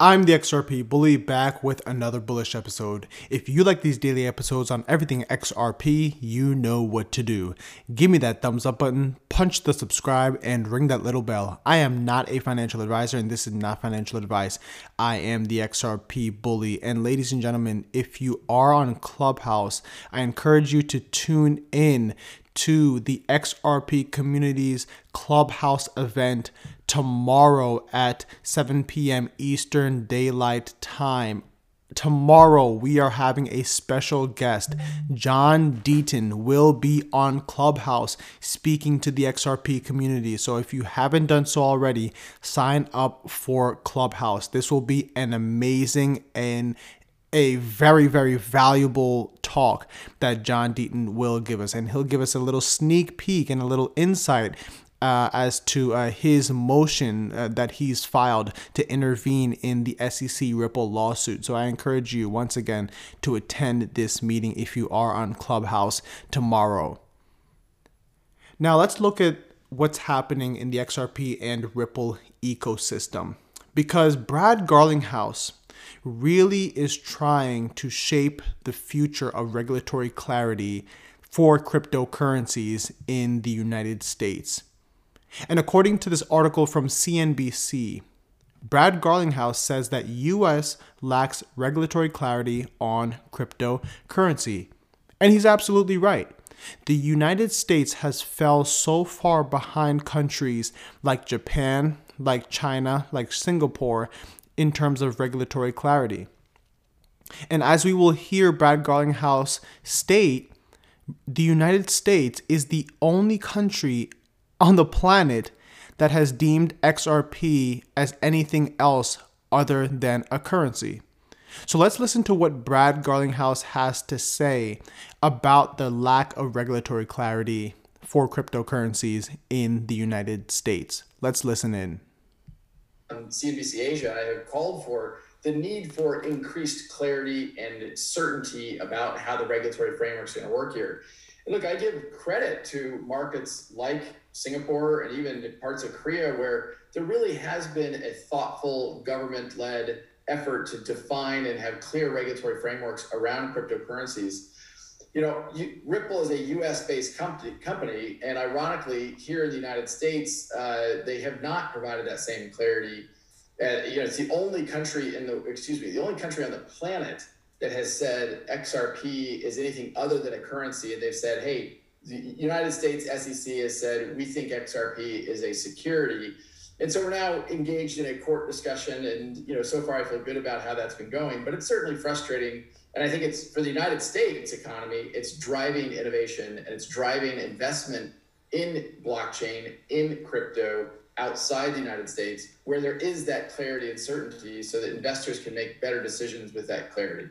I'm the XRP Bully back with another bullish episode. If you like these daily episodes on everything XRP, you know what to do. Give me that thumbs up button, punch the subscribe, and ring that little bell. I am not a financial advisor, and this is not financial advice. I am the XRP Bully. And ladies and gentlemen, if you are on Clubhouse, I encourage you to tune in to the XRP Communities Clubhouse event tomorrow at 7 p.m. Eastern Daylight Time. Tomorrow, we are having a special guest. John Deaton will be on Clubhouse speaking to the XRP community. So, if you haven't done so already, sign up for Clubhouse. This will be an amazing and a very, very valuable talk that John Deaton will give us. And he'll give us a little sneak peek and a little insight uh, as to uh, his motion uh, that he's filed to intervene in the SEC Ripple lawsuit. So I encourage you once again to attend this meeting if you are on Clubhouse tomorrow. Now let's look at what's happening in the XRP and Ripple ecosystem because Brad Garlinghouse really is trying to shape the future of regulatory clarity for cryptocurrencies in the United States. And according to this article from CNBC, Brad Garlinghouse says that US lacks regulatory clarity on cryptocurrency. And he's absolutely right. The United States has fell so far behind countries like Japan, like China, like Singapore in terms of regulatory clarity. And as we will hear Brad Garlinghouse state, the United States is the only country on the planet that has deemed XRP as anything else other than a currency. So let's listen to what Brad Garlinghouse has to say about the lack of regulatory clarity for cryptocurrencies in the United States. Let's listen in. Um, On CNBC Asia, I have called for the need for increased clarity and certainty about how the regulatory framework is going to work here. And look, I give credit to markets like Singapore and even parts of Korea where there really has been a thoughtful government led effort to define and have clear regulatory frameworks around cryptocurrencies. You know, you, Ripple is a US based company, company, and ironically, here in the United States, uh, they have not provided that same clarity. Uh, you know, it's the only country in the, excuse me, the only country on the planet that has said XRP is anything other than a currency. And they've said, hey, the United States SEC has said we think XRP is a security. And so we're now engaged in a court discussion, and you know, so far I feel good about how that's been going. But it's certainly frustrating, and I think it's for the United States economy. It's driving innovation and it's driving investment in blockchain, in crypto outside the United States, where there is that clarity and certainty, so that investors can make better decisions with that clarity.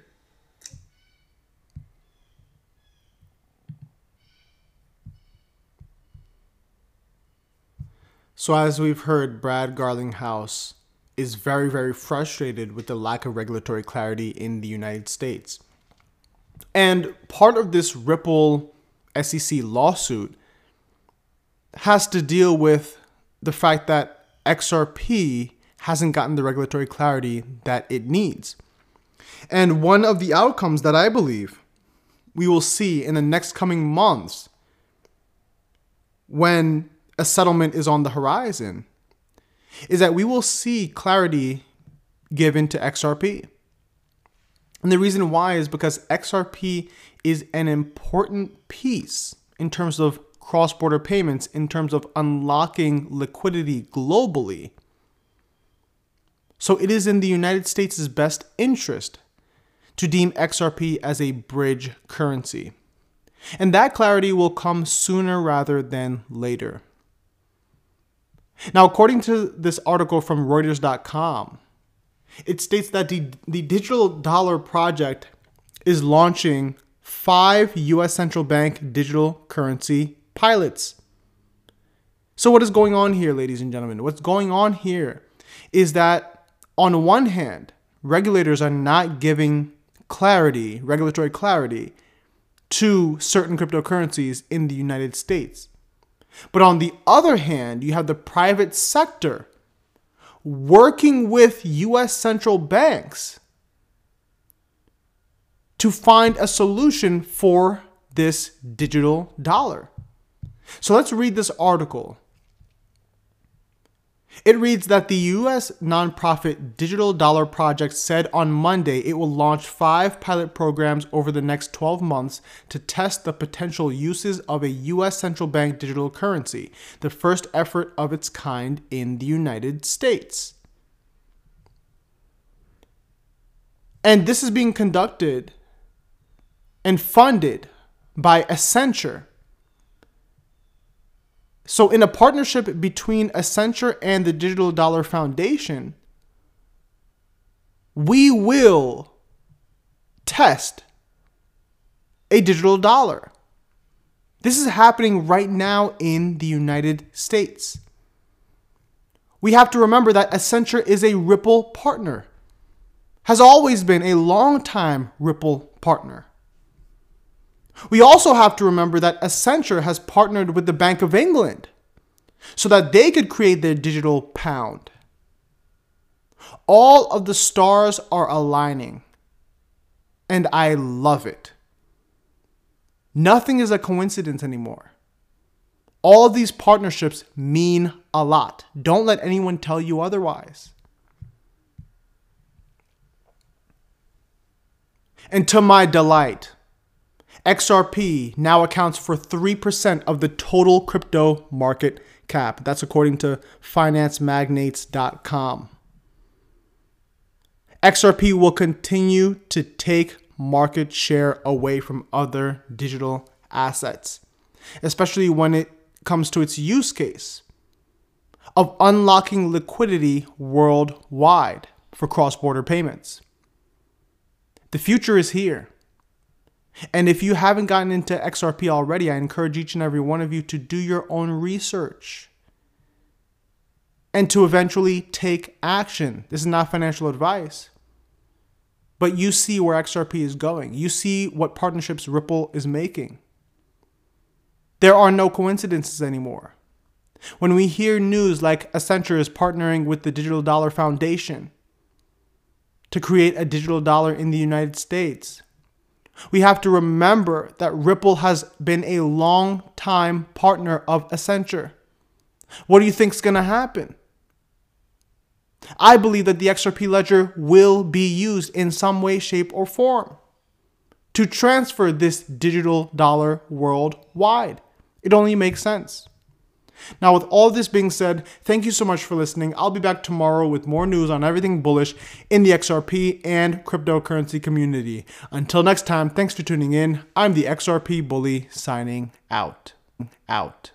So, as we've heard, Brad Garlinghouse is very, very frustrated with the lack of regulatory clarity in the United States. And part of this Ripple SEC lawsuit has to deal with the fact that XRP hasn't gotten the regulatory clarity that it needs. And one of the outcomes that I believe we will see in the next coming months when a settlement is on the horizon is that we will see clarity given to XRP. And the reason why is because XRP is an important piece in terms of cross border payments, in terms of unlocking liquidity globally. So it is in the United States' best interest to deem XRP as a bridge currency. And that clarity will come sooner rather than later. Now, according to this article from Reuters.com, it states that the, the Digital Dollar Project is launching five US central bank digital currency pilots. So, what is going on here, ladies and gentlemen? What's going on here is that, on one hand, regulators are not giving clarity, regulatory clarity, to certain cryptocurrencies in the United States. But on the other hand, you have the private sector working with US central banks to find a solution for this digital dollar. So let's read this article. It reads that the US nonprofit Digital Dollar Project said on Monday it will launch five pilot programs over the next 12 months to test the potential uses of a US central bank digital currency, the first effort of its kind in the United States. And this is being conducted and funded by Accenture so, in a partnership between Accenture and the Digital Dollar Foundation, we will test a digital dollar. This is happening right now in the United States. We have to remember that Accenture is a Ripple partner, has always been a long-time Ripple partner. We also have to remember that Accenture has partnered with the Bank of England so that they could create their digital pound. All of the stars are aligning, and I love it. Nothing is a coincidence anymore. All these partnerships mean a lot. Don't let anyone tell you otherwise. And to my delight, XRP now accounts for 3% of the total crypto market cap. That's according to financemagnates.com. XRP will continue to take market share away from other digital assets, especially when it comes to its use case of unlocking liquidity worldwide for cross border payments. The future is here. And if you haven't gotten into XRP already, I encourage each and every one of you to do your own research and to eventually take action. This is not financial advice. But you see where XRP is going. You see what partnerships Ripple is making. There are no coincidences anymore. When we hear news like Accenture is partnering with the Digital Dollar Foundation to create a digital dollar in the United States, we have to remember that Ripple has been a long time partner of Accenture. What do you think is going to happen? I believe that the XRP ledger will be used in some way, shape, or form to transfer this digital dollar worldwide. It only makes sense. Now, with all this being said, thank you so much for listening. I'll be back tomorrow with more news on everything bullish in the XRP and cryptocurrency community. Until next time, thanks for tuning in. I'm the XRP Bully signing out. Out.